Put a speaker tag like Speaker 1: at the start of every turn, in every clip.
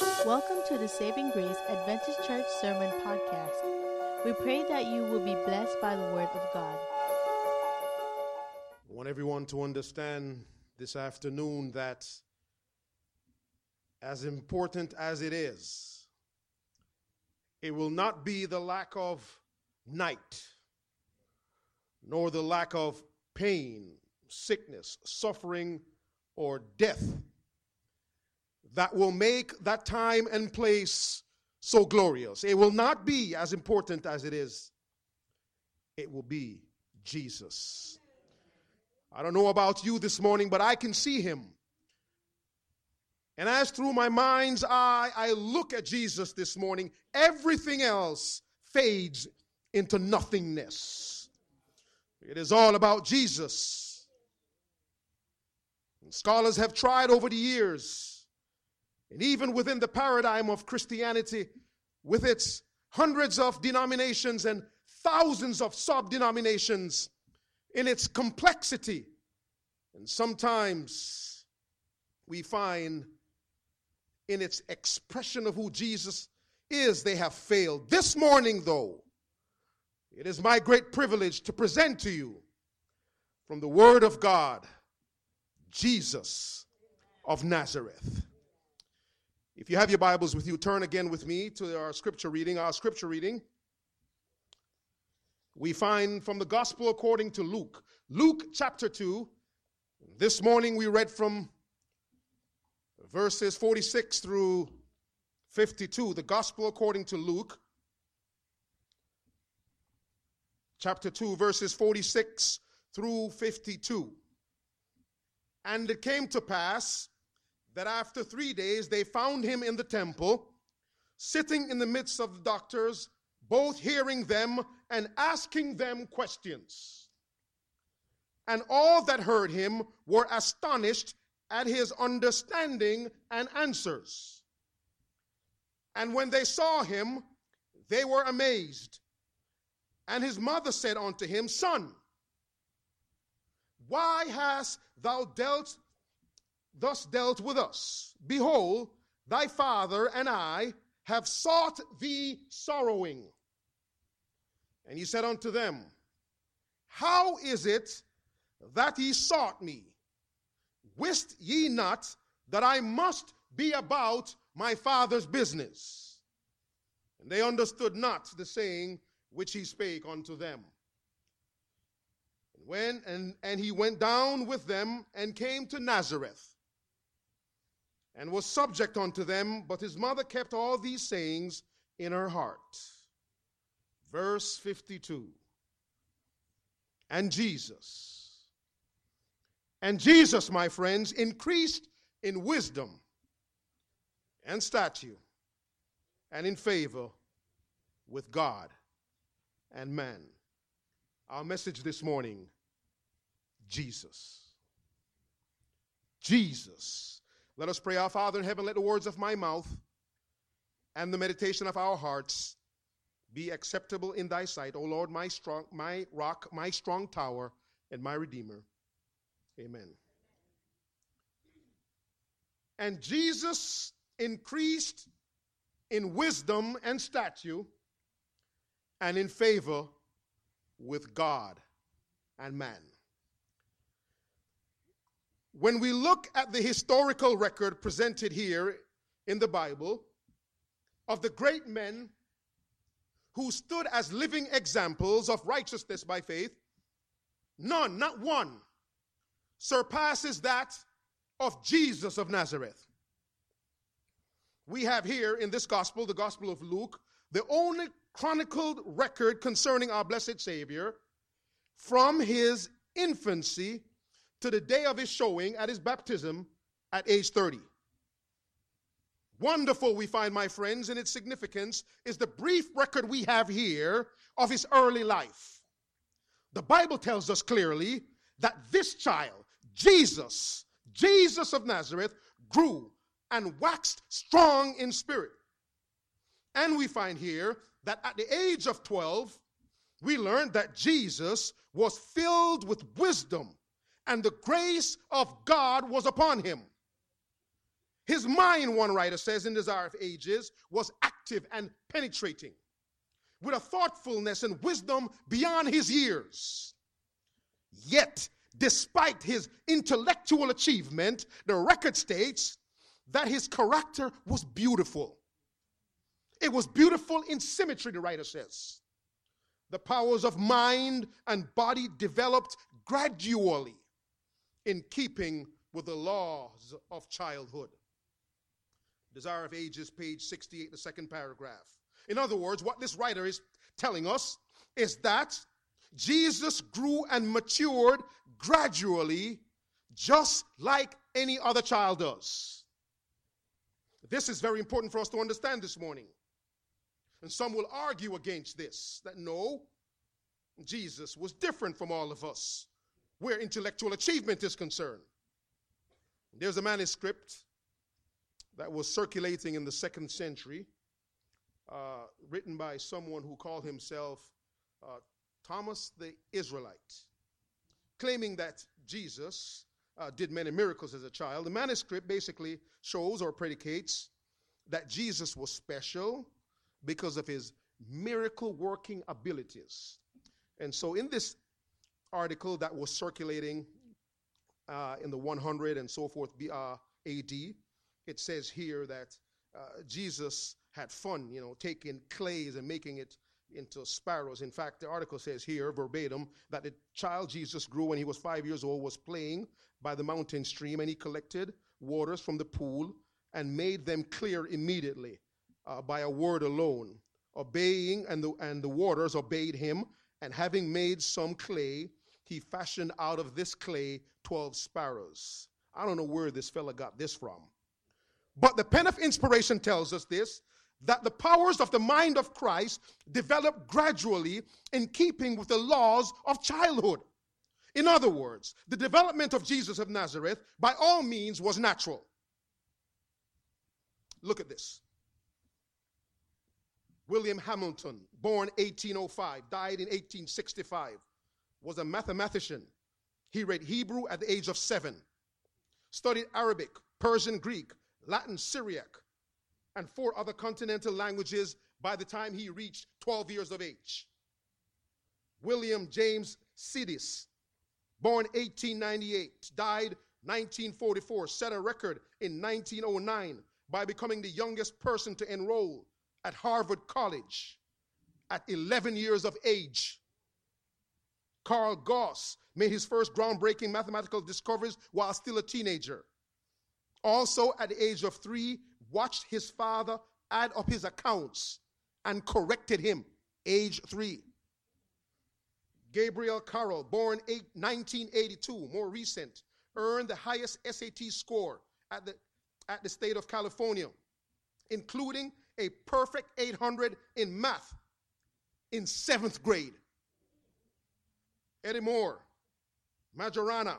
Speaker 1: Welcome to the Saving Grace Adventist Church Sermon Podcast. We pray that you will be blessed by the Word of God.
Speaker 2: I want everyone to understand this afternoon that as important as it is, it will not be the lack of night, nor the lack of pain, sickness, suffering, or death that will make that time and place so glorious. It will not be as important as it is, it will be Jesus. I don't know about you this morning, but I can see him. And as through my mind's eye, I look at Jesus this morning, everything else fades into nothingness. It is all about Jesus. And scholars have tried over the years, and even within the paradigm of Christianity, with its hundreds of denominations and thousands of sub denominations, in its complexity. And sometimes we find in its expression of who Jesus is, they have failed. This morning, though, it is my great privilege to present to you from the Word of God Jesus of Nazareth. If you have your Bibles with you, turn again with me to our scripture reading. Our scripture reading we find from the Gospel according to Luke. Luke chapter 2. This morning we read from verses 46 through 52. The Gospel according to Luke chapter 2, verses 46 through 52. And it came to pass that after three days they found him in the temple, sitting in the midst of the doctors, both hearing them and asking them questions. And all that heard him were astonished at his understanding and answers. And when they saw him, they were amazed. And his mother said unto him, Son, why hast thou dealt thus dealt with us? Behold, thy father and I have sought thee sorrowing. And he said unto them, How is it that ye sought me? Wist ye not that I must be about my father's business? And they understood not the saying which he spake unto them. And when and, and he went down with them and came to Nazareth, and was subject unto them, but his mother kept all these sayings in her heart. Verse 52. And Jesus, and Jesus, my friends, increased in wisdom and stature and in favor with God and man. Our message this morning Jesus. Jesus. Let us pray, Our Father in heaven, let the words of my mouth and the meditation of our hearts be acceptable in thy sight, O Lord, my strong, my rock, my strong tower, and my redeemer. Amen. And Jesus increased in wisdom and stature and in favor with God and man. When we look at the historical record presented here in the Bible of the great men who stood as living examples of righteousness by faith, none, not one, surpasses that of Jesus of Nazareth. We have here in this gospel, the Gospel of Luke, the only chronicled record concerning our blessed Savior from his infancy to the day of his showing at his baptism at age 30. Wonderful, we find, my friends, in its significance is the brief record we have here of his early life. The Bible tells us clearly that this child, Jesus, Jesus of Nazareth, grew and waxed strong in spirit. And we find here that at the age of 12, we learned that Jesus was filled with wisdom and the grace of God was upon him. His mind, one writer says in Desire of Ages, was active and penetrating with a thoughtfulness and wisdom beyond his years. Yet, despite his intellectual achievement, the record states that his character was beautiful. It was beautiful in symmetry, the writer says. The powers of mind and body developed gradually in keeping with the laws of childhood. Desire of Ages, page 68, the second paragraph. In other words, what this writer is telling us is that Jesus grew and matured gradually, just like any other child does. This is very important for us to understand this morning. And some will argue against this that no, Jesus was different from all of us where intellectual achievement is concerned. There's a manuscript that was circulating in the second century, uh, written by someone who called himself uh, Thomas the Israelite, claiming that Jesus uh, did many miracles as a child. The manuscript basically shows or predicates that Jesus was special because of his miracle working abilities. And so, in this article that was circulating uh, in the 100 and so forth uh, AD, it says here that uh, Jesus had fun, you know, taking clays and making it into sparrows. In fact, the article says here, verbatim, that the child Jesus grew when he was five years old, was playing by the mountain stream, and he collected waters from the pool and made them clear immediately uh, by a word alone. Obeying, and the, and the waters obeyed him, and having made some clay, he fashioned out of this clay 12 sparrows. I don't know where this fella got this from. But the pen of inspiration tells us this that the powers of the mind of Christ develop gradually in keeping with the laws of childhood. In other words, the development of Jesus of Nazareth, by all means, was natural. Look at this. William Hamilton, born 1805, died in 1865, was a mathematician. He read Hebrew at the age of seven, studied Arabic, Persian Greek, Latin, Syriac, and four other continental languages by the time he reached 12 years of age. William James Sidis, born 1898, died 1944, set a record in 1909 by becoming the youngest person to enroll at Harvard College at 11 years of age. Carl Gauss made his first groundbreaking mathematical discoveries while still a teenager. Also, at the age of three, watched his father add up his accounts and corrected him, age three. Gabriel Carroll, born eight, 1982, more recent, earned the highest SAT score at the, at the state of California, including a perfect 800 in math in seventh grade. Ettore, Majorana,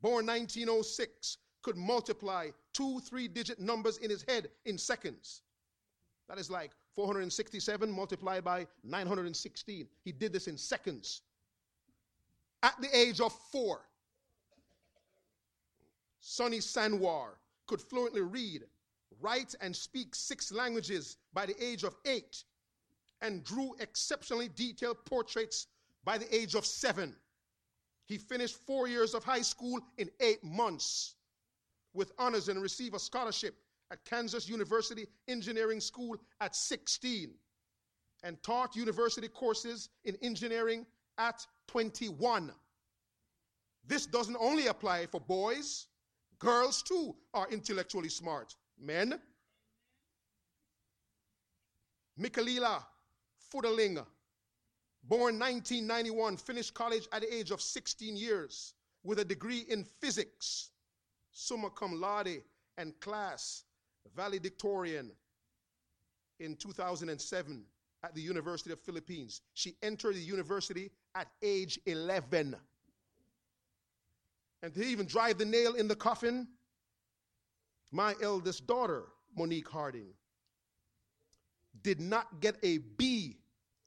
Speaker 2: born 1906, could multiply two three digit numbers in his head in seconds. That is like 467 multiplied by 916. He did this in seconds. At the age of four, Sonny Sanwar could fluently read, write, and speak six languages by the age of eight and drew exceptionally detailed portraits by the age of seven. He finished four years of high school in eight months with honors and received a scholarship at Kansas University Engineering School at 16 and taught university courses in engineering at 21. This doesn't only apply for boys, girls too are intellectually smart. Men, Mikhaila Fudolig, born 1991, finished college at the age of 16 years with a degree in physics summa cum laude, and class valedictorian in 2007 at the University of Philippines. She entered the university at age 11. And to even drive the nail in the coffin, my eldest daughter, Monique Harding, did not get a B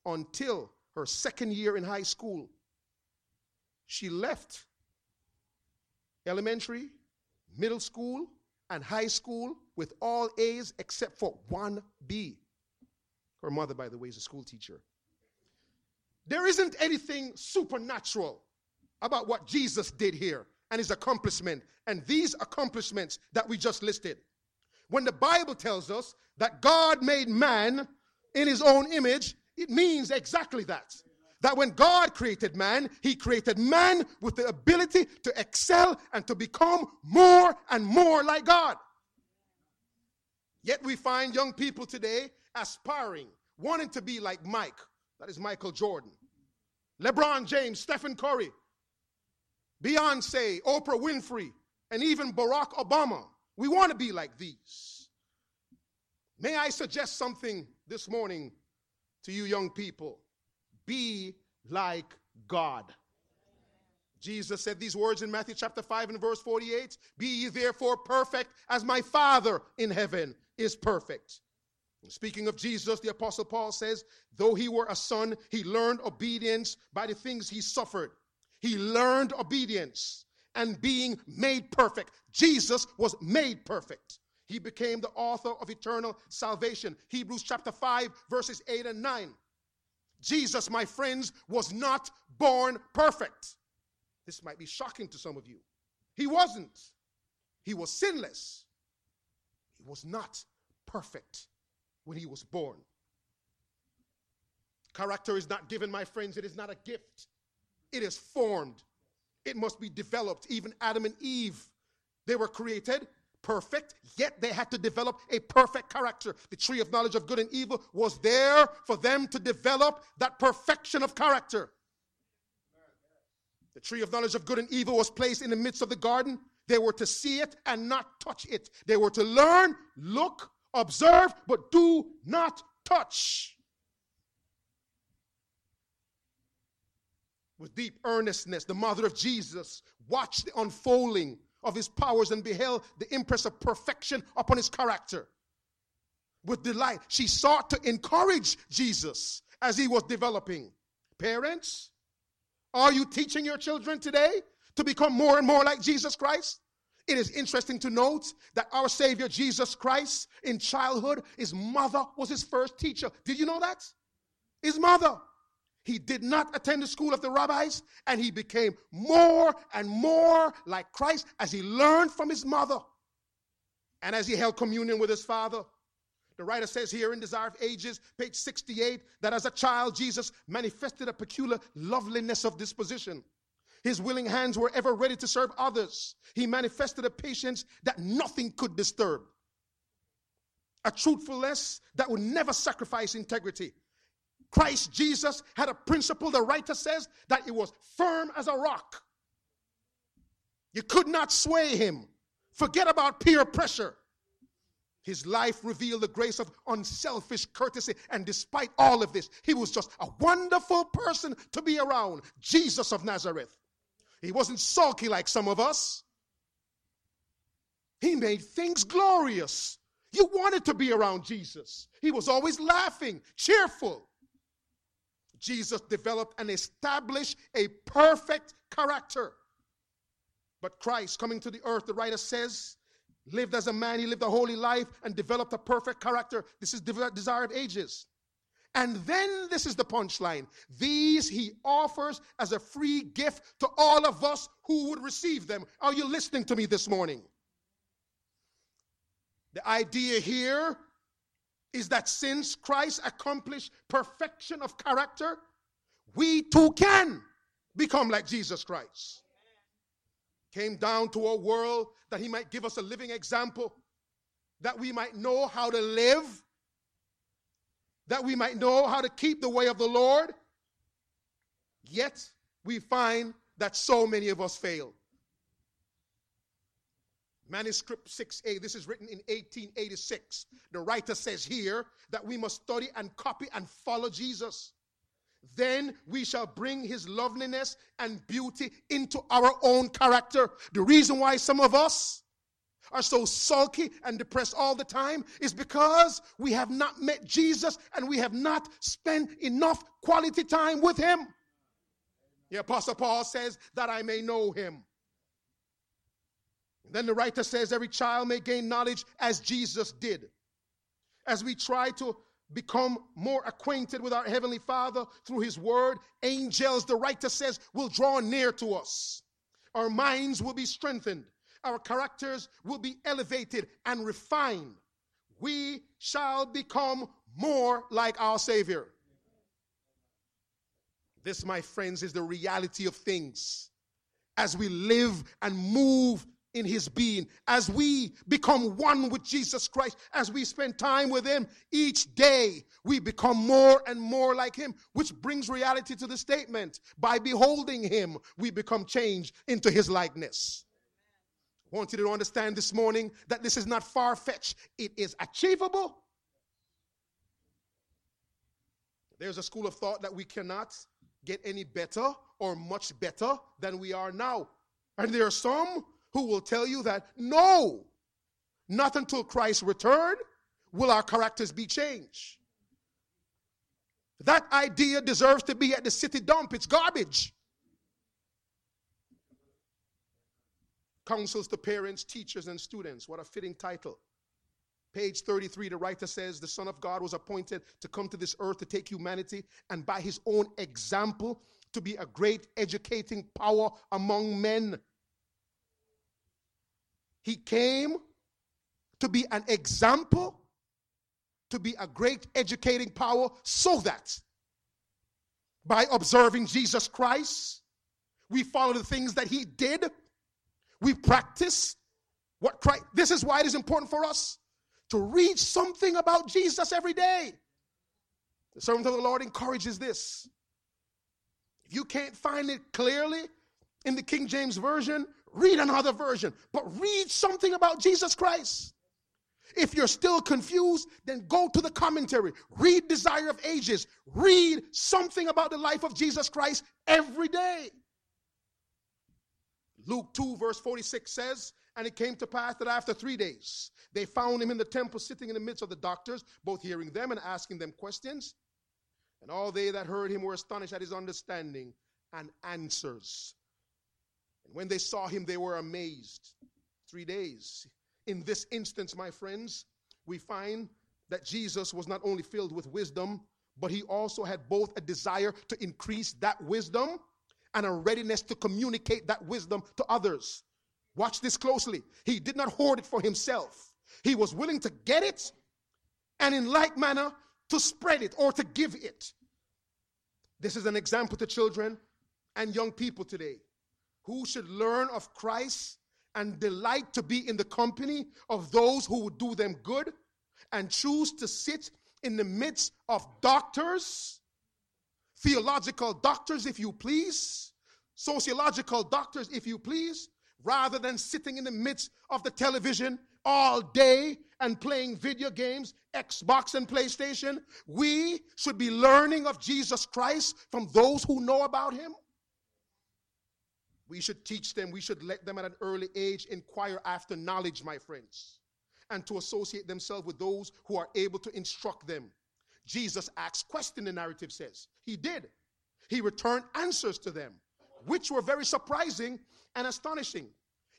Speaker 2: until her second year in high school. She left elementary middle school, and high school with all A's except for one B. Her mother, by the way, is a school teacher. There isn't anything supernatural about what Jesus did here and his accomplishment and these accomplishments that we just listed. When the Bible tells us that God made man in his own image, it means exactly that. That when God created man, he created man with the ability to excel and to become more and more like God. Yet we find young people today aspiring, wanting to be like Mike, that is Michael Jordan, LeBron James, Stephen Curry, Beyonce, Oprah Winfrey, and even Barack Obama. We want to be like these. May I suggest something this morning to you young people? Be like God. Jesus said these words in Matthew chapter 5 and verse 48 Be ye therefore perfect as my Father in heaven is perfect. Speaking of Jesus, the Apostle Paul says, though he were a son, he learned obedience by the things he suffered. He learned obedience and being made perfect. Jesus was made perfect. He became the author of eternal salvation. Hebrews chapter 5, verses 8 and 9. Jesus, my friends, was not born perfect. This might be shocking to some of you. He wasn't. He was sinless. He was not perfect when he was born. Character is not given, my friends. It is not a gift. It is formed. It must be developed. Even Adam and Eve, they were created perfect, yet they had to develop a perfect character. The tree of knowledge of good and evil was there for them to develop that perfection of character. The tree of knowledge of good and evil was placed in the midst of the garden. They were to see it and not touch it. They were to learn, look, observe, but do not touch. With deep earnestness, the mother of Jesus watched the unfolding of his powers and beheld the impress of perfection upon his character. With delight, she sought to encourage Jesus as he was developing. Parents, are you teaching your children today to become more and more like Jesus Christ? It is interesting to note that our Savior Jesus Christ in childhood, his mother was his first teacher. Did you know that? His mother. He did not attend the school of the rabbis, and he became more and more like Christ as he learned from his mother and as he held communion with his father. The writer says here in Desire of Ages, page 68, that as a child, Jesus manifested a peculiar loveliness of disposition. His willing hands were ever ready to serve others. He manifested a patience that nothing could disturb, a truthfulness that would never sacrifice integrity, Christ Jesus had a principle, the writer says, that it was firm as a rock. You could not sway him. Forget about peer pressure. His life revealed the grace of unselfish courtesy. And despite all of this, he was just a wonderful person to be around. Jesus of Nazareth. He wasn't sulky like some of us. He made things glorious. You wanted to be around Jesus. He was always laughing, cheerful. Jesus developed and established a perfect character. But Christ, coming to the earth, the writer says, lived as a man, he lived a holy life and developed a perfect character. This is desire of ages. And then this is the punchline. These he offers as a free gift to all of us who would receive them. Are you listening to me this morning? The idea here is that since Christ accomplished perfection of character, we too can become like Jesus Christ. Came down to a world that he might give us a living example, that we might know how to live, that we might know how to keep the way of the Lord. Yet we find that so many of us fail. Manuscript 6a, this is written in 1886. The writer says here that we must study and copy and follow Jesus. Then we shall bring his loveliness and beauty into our own character. The reason why some of us are so sulky and depressed all the time is because we have not met Jesus and we have not spent enough quality time with him. The Apostle Paul says that I may know him Then the writer says, Every child may gain knowledge as Jesus did. As we try to become more acquainted with our Heavenly Father through His Word, angels, the writer says, will draw near to us. Our minds will be strengthened, our characters will be elevated and refined. We shall become more like our Savior. This, my friends, is the reality of things as we live and move in his being, as we become one with Jesus Christ, as we spend time with him each day, we become more and more like him, which brings reality to the statement. By beholding him, we become changed into his likeness. I want you to understand this morning that this is not far fetched, it is achievable. There's a school of thought that we cannot get any better or much better than we are now. And there are some who will tell you that no, not until Christ's return will our characters be changed. That idea deserves to be at the city dump. It's garbage. Counsels to parents, teachers, and students. What a fitting title. Page 33, the writer says, The Son of God was appointed to come to this earth to take humanity and by his own example to be a great educating power among men. He came to be an example, to be a great educating power, so that by observing Jesus Christ, we follow the things that he did, we practice what Christ. This is why it is important for us to read something about Jesus every day. The servant of the Lord encourages this. If you can't find it clearly in the King James Version, read another version, but read something about Jesus Christ. If you're still confused, then go to the commentary. Read Desire of Ages. Read something about the life of Jesus Christ every day. Luke 2, verse 46 says, And it came to pass that after three days, they found him in the temple sitting in the midst of the doctors, both hearing them and asking them questions. And all they that heard him were astonished at his understanding and answers. And when they saw him, they were amazed. Three days. In this instance, my friends, we find that Jesus was not only filled with wisdom, but he also had both a desire to increase that wisdom and a readiness to communicate that wisdom to others. Watch this closely. He did not hoard it for himself, he was willing to get it and, in like manner, to spread it or to give it. This is an example to children and young people today who should learn of Christ and delight to be in the company of those who would do them good and choose to sit in the midst of doctors, theological doctors, if you please, sociological doctors, if you please, rather than sitting in the midst of the television all day and playing video games, Xbox and PlayStation. We should be learning of Jesus Christ from those who know about him. We should teach them, we should let them at an early age inquire after knowledge, my friends, and to associate themselves with those who are able to instruct them. Jesus asked questions, the narrative says. He did. He returned answers to them, which were very surprising and astonishing.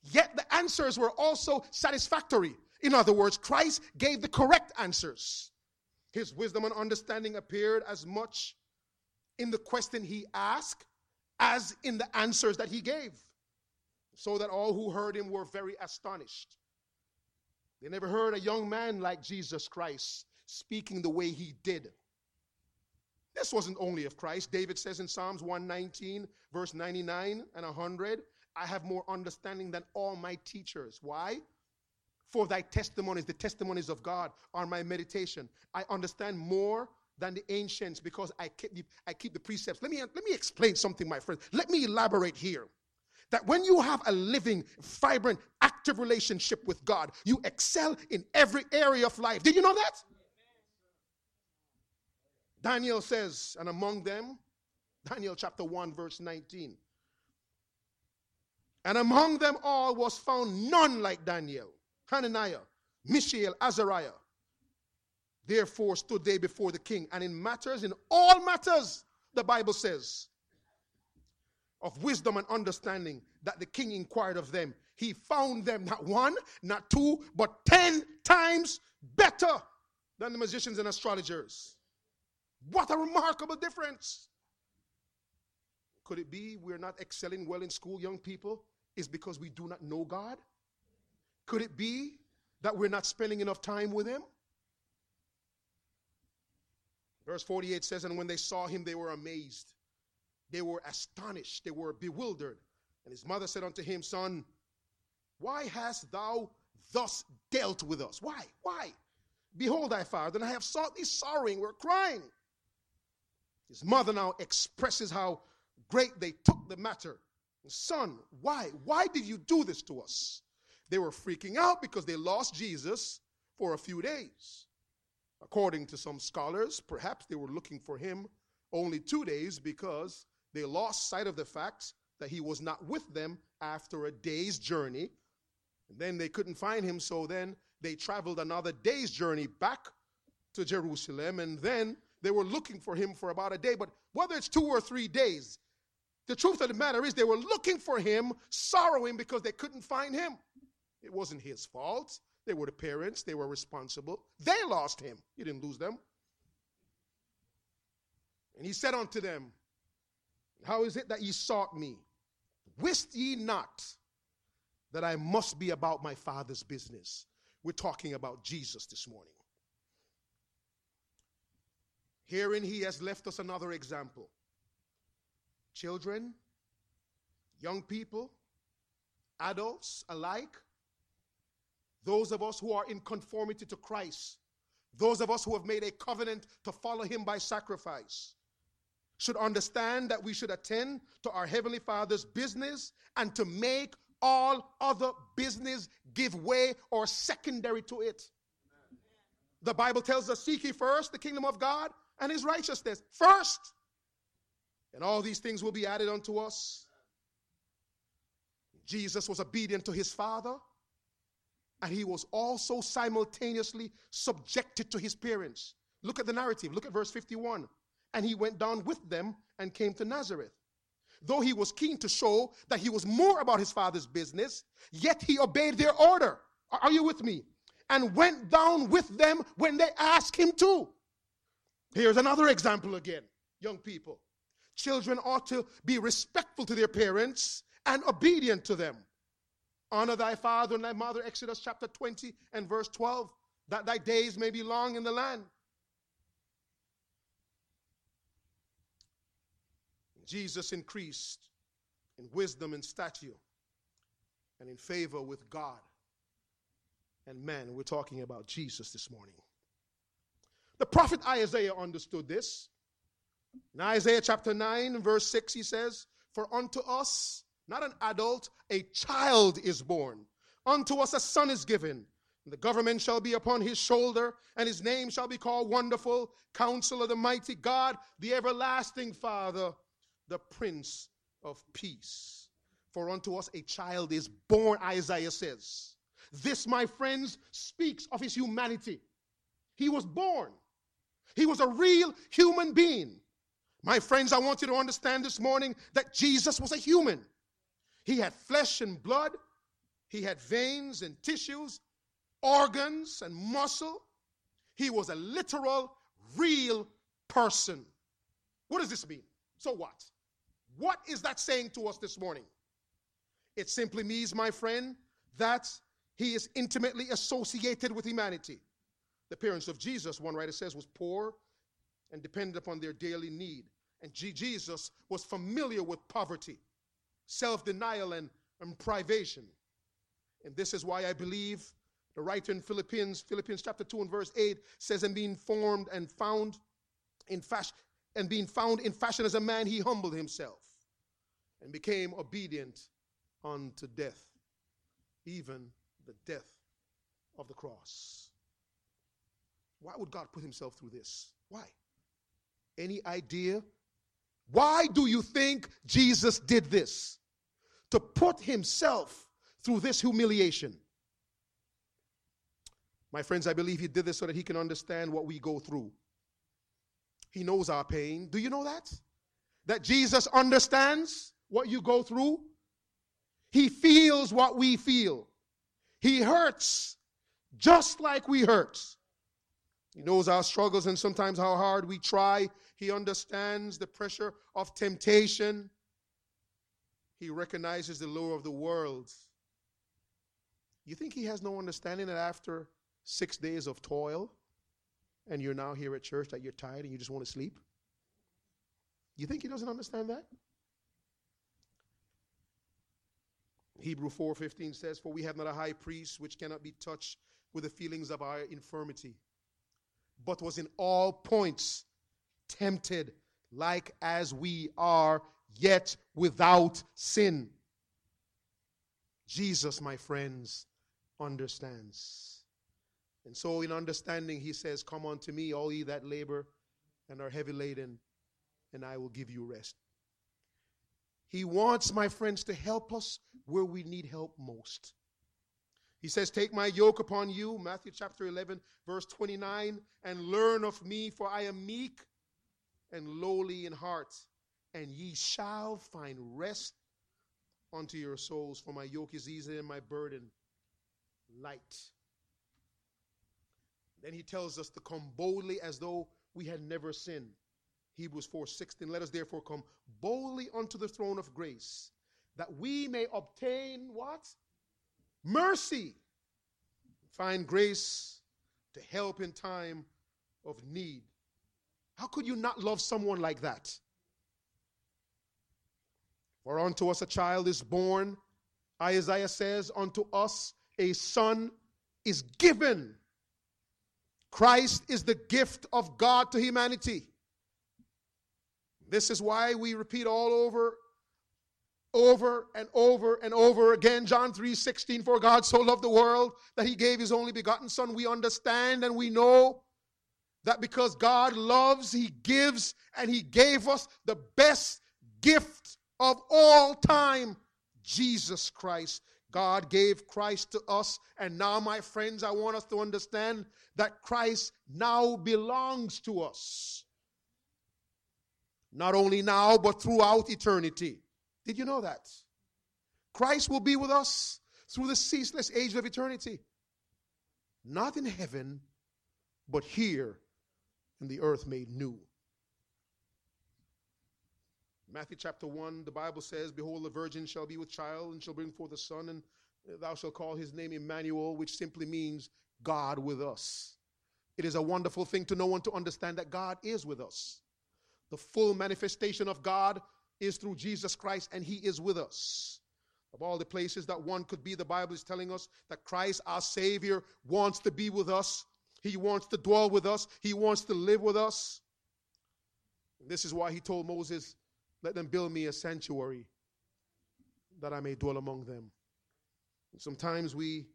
Speaker 2: Yet the answers were also satisfactory. In other words, Christ gave the correct answers. His wisdom and understanding appeared as much in the question he asked as in the answers that he gave, so that all who heard him were very astonished. They never heard a young man like Jesus Christ speaking the way he did. This wasn't only of Christ. David says in Psalms 119, verse 99 and 100, I have more understanding than all my teachers. Why? For thy testimonies, the testimonies of God, are my meditation. I understand more than the ancients because I keep the, I keep the precepts. Let me, let me explain something, my friend. Let me elaborate here. That when you have a living, vibrant, active relationship with God, you excel in every area of life. Did you know that? Daniel says, and among them, Daniel chapter 1, verse 19. And among them all was found none like Daniel, Hananiah, Mishael, Azariah, Therefore stood they before the king. And in matters, in all matters, the Bible says, of wisdom and understanding that the king inquired of them, he found them not one, not two, but ten times better than the magicians and astrologers. What a remarkable difference. Could it be we're not excelling well in school, young people, is because we do not know God? Could it be that we're not spending enough time with Him? Verse 48 says, And when they saw him, they were amazed. They were astonished. They were bewildered. And his mother said unto him, Son, why hast thou thus dealt with us? Why? Why? Behold thy father, and I have sought thee sorrowing. We're crying. His mother now expresses how great they took the matter. Son, why? Why did you do this to us? They were freaking out because they lost Jesus for a few days. According to some scholars, perhaps they were looking for him only two days because they lost sight of the fact that he was not with them after a day's journey. And then they couldn't find him, so then they traveled another day's journey back to Jerusalem, and then they were looking for him for about a day. But whether it's two or three days, the truth of the matter is they were looking for him, sorrowing because they couldn't find him. It wasn't his fault. They were the parents, they were responsible. They lost him, he didn't lose them. And he said unto them, How is it that ye sought me? Wist ye not that I must be about my Father's business? We're talking about Jesus this morning. Herein he has left us another example. Children, young people, adults alike, those of us who are in conformity to Christ, those of us who have made a covenant to follow him by sacrifice, should understand that we should attend to our Heavenly Father's business and to make all other business give way or secondary to it. The Bible tells us, Seek ye first the kingdom of God and his righteousness. First. And all these things will be added unto us. Jesus was obedient to his Father and he was also simultaneously subjected to his parents. Look at the narrative. Look at verse 51. And he went down with them and came to Nazareth. Though he was keen to show that he was more about his father's business, yet he obeyed their order. Are you with me? And went down with them when they asked him to. Here's another example again, young people. Children ought to be respectful to their parents and obedient to them. Honor thy father and thy mother, Exodus chapter 20 and verse 12, that thy days may be long in the land. Jesus increased in wisdom and stature and in favor with God and man. We're talking about Jesus this morning. The prophet Isaiah understood this. In Isaiah chapter 9, verse 6, he says, For unto us not an adult, a child is born. Unto us a son is given. And the government shall be upon his shoulder, and his name shall be called Wonderful, Counselor, of the Mighty God, the Everlasting Father, the Prince of Peace. For unto us a child is born, Isaiah says. This, my friends, speaks of his humanity. He was born, he was a real human being. My friends, I want you to understand this morning that Jesus was a human. He had flesh and blood, he had veins and tissues, organs and muscle. He was a literal, real person. What does this mean? So what? What is that saying to us this morning? It simply means, my friend, that he is intimately associated with humanity. The parents of Jesus, one writer says, was poor and depended upon their daily need. And Jesus was familiar with poverty self denial and, and privation. And this is why I believe the writer in Philippians, Philippians chapter 2 and verse 8 says, And being formed and found in fashion, and being found in fashion as a man, he humbled himself and became obedient unto death, even the death of the cross. Why would God put himself through this? Why? Any idea? Why do you think Jesus did this? To put himself through this humiliation. My friends, I believe he did this so that he can understand what we go through. He knows our pain. Do you know that? That Jesus understands what you go through. He feels what we feel. He hurts just like we hurt. He knows our struggles and sometimes how hard we try. He understands the pressure of temptation. He recognizes the lure of the world. You think he has no understanding that after six days of toil and you're now here at church that you're tired and you just want to sleep? You think he doesn't understand that? Hebrew 4:15 says, "For we have not a high priest which cannot be touched with the feelings of our infirmity, but was in all points tempted like as we are, yet without sin." Jesus, my friends, understands. And so, in understanding, he says, Come unto me, all ye that labor and are heavy laden, and I will give you rest. He wants, my friends, to help us where we need help most. He says, Take my yoke upon you, Matthew chapter 11, verse 29, and learn of me, for I am meek and lowly in heart, and ye shall find rest unto your souls, for my yoke is easy and my burden light. Then he tells us to come boldly as though we had never sinned. Hebrews 4 16. Let us therefore come boldly unto the throne of grace, that we may obtain what? Mercy. Find grace to help in time of need. How could you not love someone like that? For unto us a child is born, Isaiah says, unto us a son is given. Christ is the gift of God to humanity. This is why we repeat all over, over and over and over again. John 3 16, for God so loved the world that he gave his only begotten Son. We understand and we know that because God loves, he gives, and he gave us the best gift of all time Jesus Christ. God gave Christ to us. And now, my friends, I want us to understand that Christ now belongs to us. Not only now, but throughout eternity. Did you know that? Christ will be with us through the ceaseless age of eternity. Not in heaven, but here in the earth made new. Matthew chapter 1, the Bible says, Behold, the virgin shall be with child and shall bring forth a son, and thou shalt call his name Emmanuel, which simply means God with us. It is a wonderful thing to know and to understand that God is with us. The full manifestation of God is through Jesus Christ, and he is with us. Of all the places that one could be, the Bible is telling us that Christ, our Savior, wants to be with us. He wants to dwell with us. He wants to live with us. This is why he told Moses, let them build me a sanctuary that I may dwell among them. Sometimes we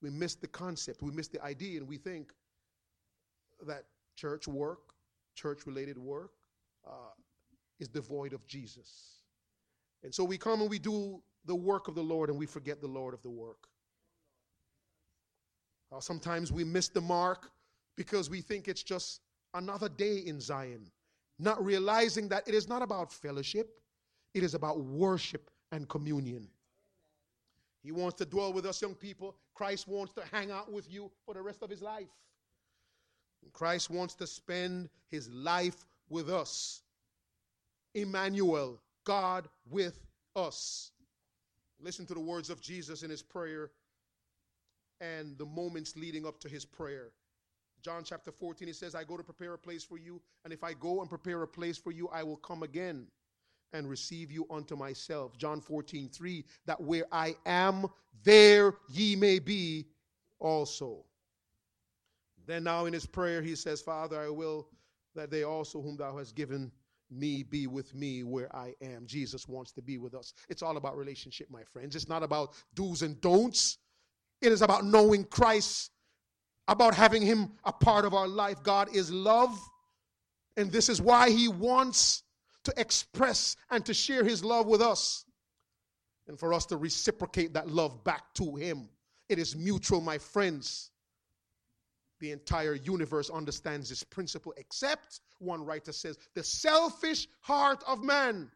Speaker 2: we miss the concept, we miss the idea, and we think that church work, church related work, uh, is devoid of Jesus. And so we come and we do the work of the Lord and we forget the Lord of the work. Uh, sometimes we miss the mark because we think it's just another day in Zion not realizing that it is not about fellowship, it is about worship and communion. He wants to dwell with us, young people. Christ wants to hang out with you for the rest of his life. Christ wants to spend his life with us. Emmanuel, God with us. Listen to the words of Jesus in his prayer and the moments leading up to his prayer. John chapter 14, he says, I go to prepare a place for you, and if I go and prepare a place for you, I will come again and receive you unto myself. John 14, 3, that where I am, there ye may be also. Then now in his prayer, he says, Father, I will that they also whom thou hast given me be with me where I am. Jesus wants to be with us. It's all about relationship, my friends. It's not about do's and don'ts. It is about knowing Christ about having Him a part of our life. God is love, and this is why He wants to express and to share His love with us, and for us to reciprocate that love back to Him. It is mutual, my friends. The entire universe understands this principle, except one writer says, the selfish heart of man.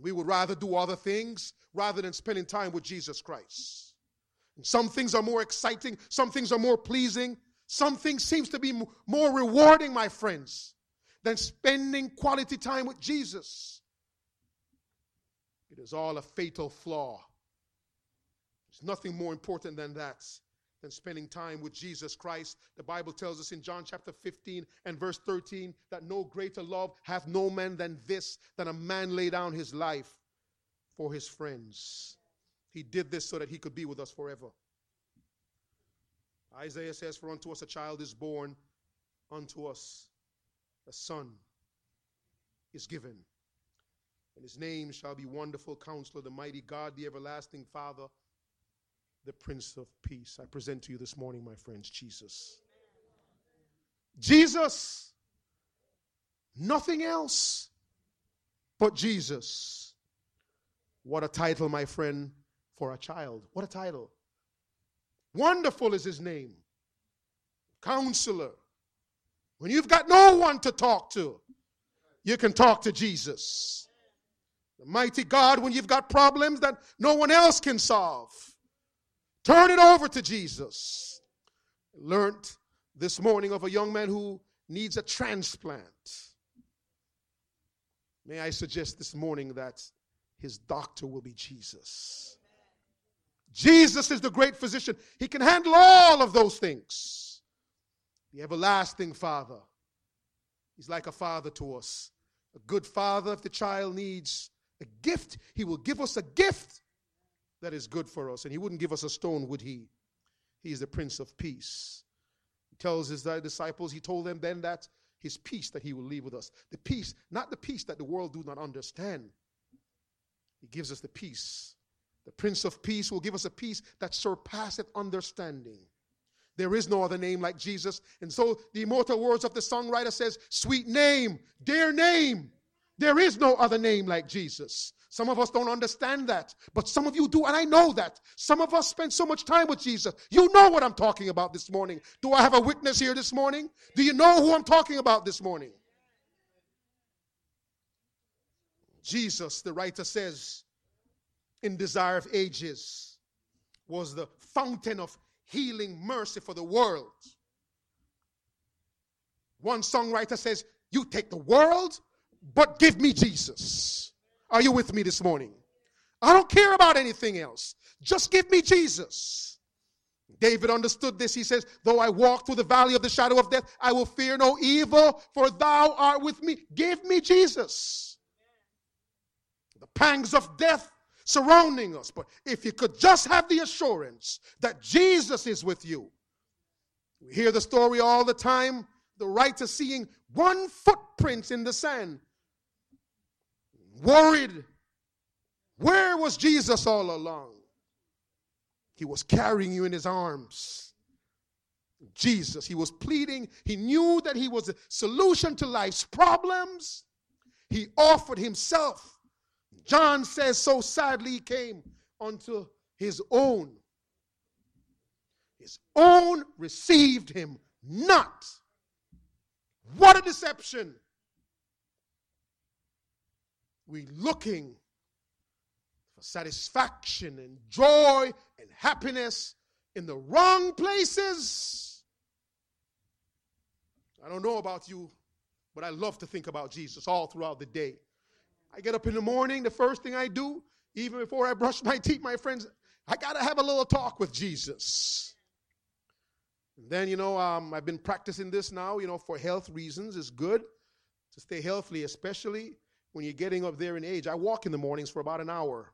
Speaker 2: We would rather do other things rather than spending time with Jesus Christ. Some things are more exciting, some things are more pleasing, some things seems to be more rewarding, my friends, than spending quality time with Jesus. It is all a fatal flaw. There's nothing more important than that, than spending time with Jesus Christ. The Bible tells us in John chapter 15 and verse 13 that no greater love hath no man than this, than a man lay down his life for his friends. He did this so that he could be with us forever. Isaiah says, For unto us a child is born, unto us a son is given. And his name shall be Wonderful Counselor, the Mighty God, the Everlasting Father, the Prince of Peace. I present to you this morning, my friends, Jesus. Jesus. Nothing else but Jesus. What a title, my friend, for a child. What a title. Wonderful is his name. Counselor. When you've got no one to talk to, you can talk to Jesus. The mighty God, when you've got problems that no one else can solve, turn it over to Jesus. Learned this morning of a young man who needs a transplant. May I suggest this morning that his doctor will be Jesus. Jesus is the great physician. He can handle all of those things. The everlasting Father. He's like a father to us. A good father, if the child needs a gift, he will give us a gift that is good for us. And he wouldn't give us a stone, would he? He is the Prince of Peace. He tells his disciples, he told them then that his peace that he will leave with us. The peace, not the peace that the world do not understand. He gives us the peace the Prince of Peace will give us a peace that surpasseth understanding. There is no other name like Jesus. And so the immortal words of the songwriter says, Sweet name, dear name. There is no other name like Jesus. Some of us don't understand that, but some of you do, and I know that. Some of us spend so much time with Jesus. You know what I'm talking about this morning. Do I have a witness here this morning? Do you know who I'm talking about this morning? Jesus, the writer says, in Desire of Ages was the fountain of healing mercy for the world. One songwriter says, You take the world, but give me Jesus. Are you with me this morning? I don't care about anything else. Just give me Jesus. David understood this. He says, Though I walk through the valley of the shadow of death, I will fear no evil, for thou art with me. Give me Jesus. The pangs of death surrounding us. But if you could just have the assurance that Jesus is with you, we hear the story all the time the writer seeing one footprint in the sand, worried. Where was Jesus all along? He was carrying you in his arms. Jesus, he was pleading. He knew that he was the solution to life's problems. He offered himself John says, so sadly he came unto his own. His own received him not. What a deception. We looking for satisfaction and joy and happiness in the wrong places. I don't know about you, but I love to think about Jesus all throughout the day. I get up in the morning, the first thing I do, even before I brush my teeth, my friends, I got to have a little talk with Jesus. And then, you know, um, I've been practicing this now, you know, for health reasons. It's good to stay healthy, especially when you're getting up there in age. I walk in the mornings for about an hour.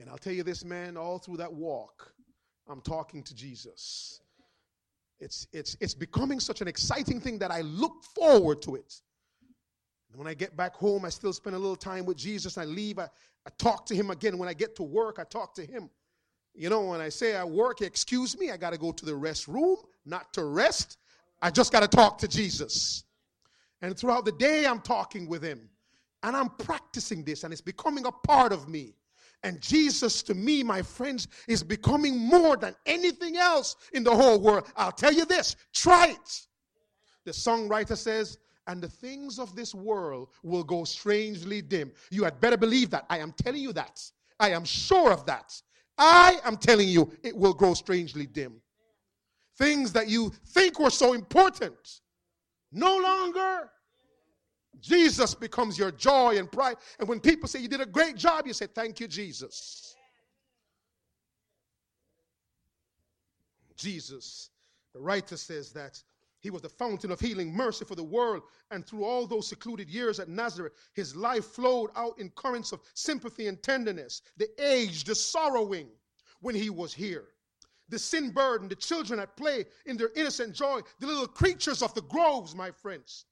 Speaker 2: And I'll tell you this, man, all through that walk, I'm talking to Jesus. It's, it's, it's becoming such an exciting thing that I look forward to it. When I get back home, I still spend a little time with Jesus. I leave, I, I talk to him again. When I get to work, I talk to him. You know, when I say I work, excuse me, I got to go to the restroom, not to rest. I just got to talk to Jesus. And throughout the day, I'm talking with him. And I'm practicing this, and it's becoming a part of me. And Jesus, to me, my friends, is becoming more than anything else in the whole world. I'll tell you this try it. The songwriter says, and the things of this world will go strangely dim. You had better believe that. I am telling you that. I am sure of that. I am telling you it will grow strangely dim. Things that you think were so important, no longer. Jesus becomes your joy and pride. And when people say you did a great job, you say, Thank you, Jesus. Jesus, the writer says that he was the fountain of healing, mercy for the world. And through all those secluded years at Nazareth, his life flowed out in currents of sympathy and tenderness. The aged, the sorrowing when he was here. The sin burdened, the children at play in their innocent joy, the little creatures of the groves, my friends.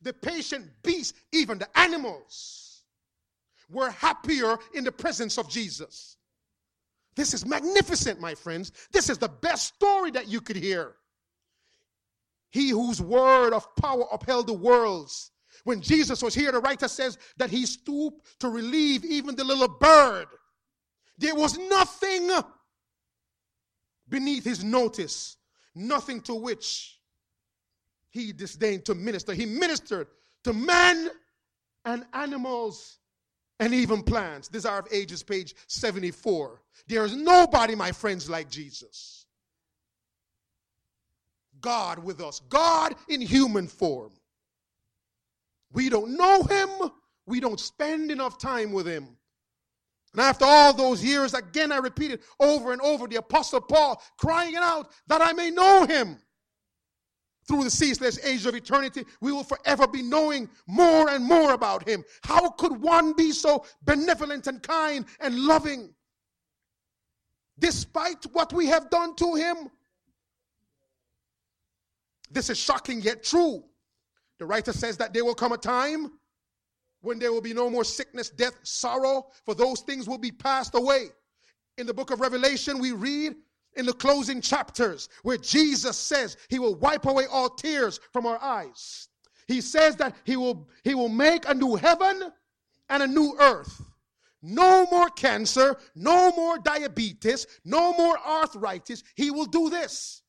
Speaker 2: The patient beasts, even the animals, were happier in the presence of Jesus. This is magnificent, my friends. This is the best story that you could hear. He whose word of power upheld the worlds. When Jesus was here, the writer says that he stooped to relieve even the little bird. There was nothing beneath his notice, nothing to which he disdained to minister. He ministered to men and animals and even plants. Desire of Ages, page 74. There is nobody, my friends, like Jesus. God with us, God in human form. We don't know him, we don't spend enough time with him. And after all those years, again I repeated over and over the Apostle Paul crying out that I may know him. Through the ceaseless age of eternity, we will forever be knowing more and more about him. How could one be so benevolent and kind and loving? Despite what we have done to him, this is shocking yet true. The writer says that there will come a time when there will be no more sickness, death, sorrow, for those things will be passed away. In the book of Revelation, we read in the closing chapters where Jesus says he will wipe away all tears from our eyes. He says that he will, he will make a new heaven and a new earth. No more cancer, no more diabetes, no more arthritis. He will do this.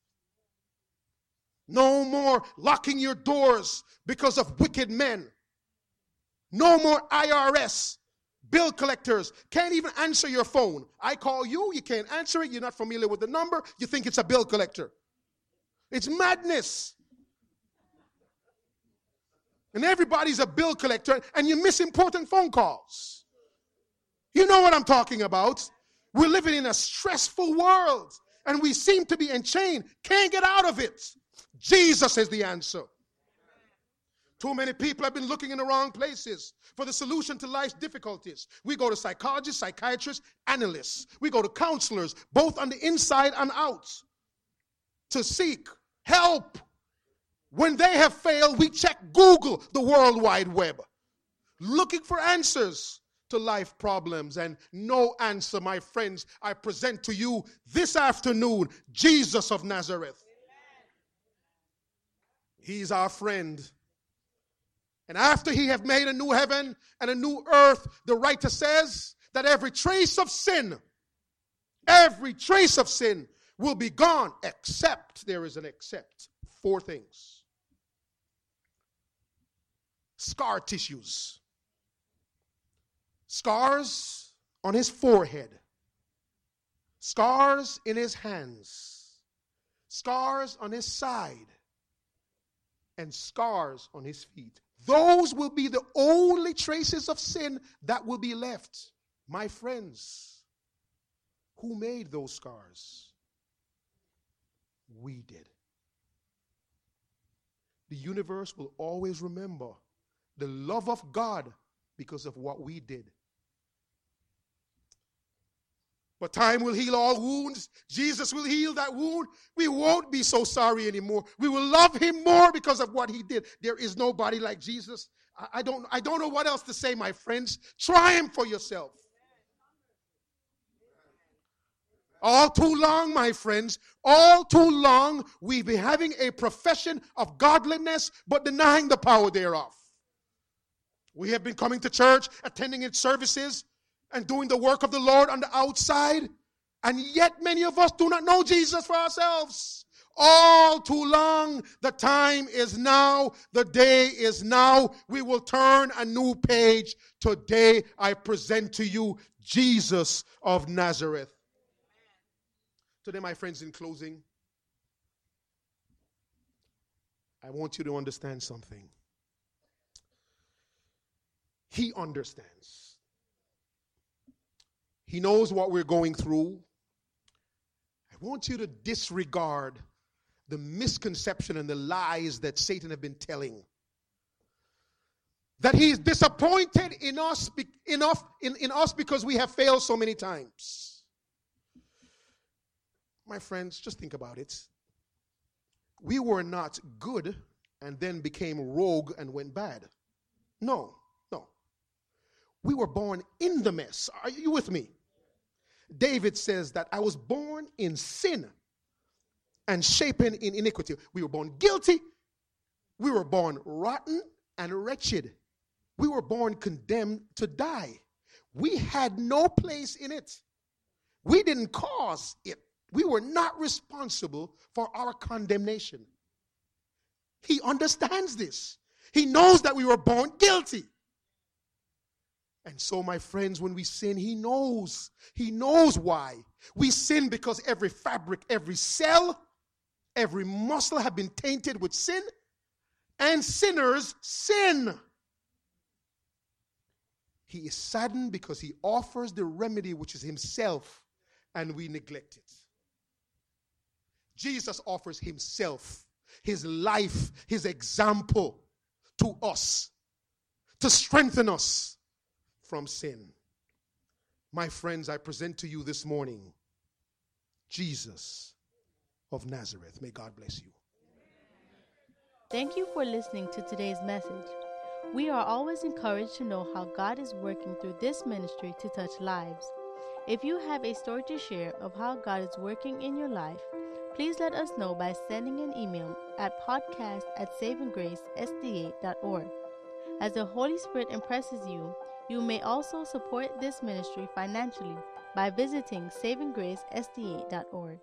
Speaker 2: No more locking your doors because of wicked men. No more IRS bill collectors can't even answer your phone. I call you, you can't answer it, you're not familiar with the number, you think it's a bill collector. It's madness. And everybody's a bill collector, and you miss important phone calls. You know what I'm talking about. We're living in a stressful world, and we seem to be enchained, can't get out of it. Jesus is the answer. Too many people have been looking in the wrong places for the solution to life's difficulties. We go to psychologists, psychiatrists, analysts. We go to counselors, both on the inside and out, to seek help. When they have failed, we check Google, the World Wide Web, looking for answers to life problems. And no answer, my friends, I present to you this afternoon Jesus of Nazareth. He's our friend. And after he have made a new heaven and a new earth, the writer says that every trace of sin, every trace of sin will be gone, except there is an except. Four things scar tissues, scars on his forehead, scars in his hands, scars on his side, and scars on his feet. Those will be the only traces of sin that will be left. My friends, who made those scars? We did. The universe will always remember the love of God because of what we did. But time will heal all wounds. Jesus will heal that wound. We won't be so sorry anymore. We will love him more because of what he did. There is nobody like Jesus. I, don't, I don't know what else to say, my friends. Try him for yourself. All too long, my friends, all too long, we've been having a profession of godliness, but denying the power thereof. We have been coming to church, attending its services, and doing the work of the Lord on the outside. And yet, many of us do not know Jesus for ourselves. all too long. The time is now. The day is now. We will turn a new page. Today, I present to you Jesus of Nazareth. Today, my friends, in closing, I want you to understand something. He understands. He knows what we're going through. I want you to disregard the misconception and the lies that Satan have been telling. That he's disappointed in us enough in, in us because we have failed so many times. My friends, just think about it. We were not good and then became rogue and went bad. No, no. We were born in the mess. Are you with me? David says that I was born in sin and shapen in iniquity. We were born guilty. We were born rotten and wretched. We were born condemned to die. We had no place in it. We didn't cause it. We were not responsible for our condemnation. He understands this. He knows that we were born guilty. And so, my friends, when we sin, He knows. He knows why. We sin because every fabric, every cell, every muscle have been tainted with sin, and sinners sin. He is saddened because He offers the remedy, which is Himself, and we neglect it. Jesus offers Himself, His life, His example to us to strengthen us from sin. My friends, I present to you this morning Jesus of Nazareth. May God bless you.
Speaker 1: Thank you for listening to today's message. We are always encouraged to know how God is working through this ministry to touch lives. If you have a story to share of how God is working in your life, please let us know by sending an email at podcast at savinggracesda.org. As the Holy Spirit impresses you, you may also support this ministry financially by visiting savinggracesda.org.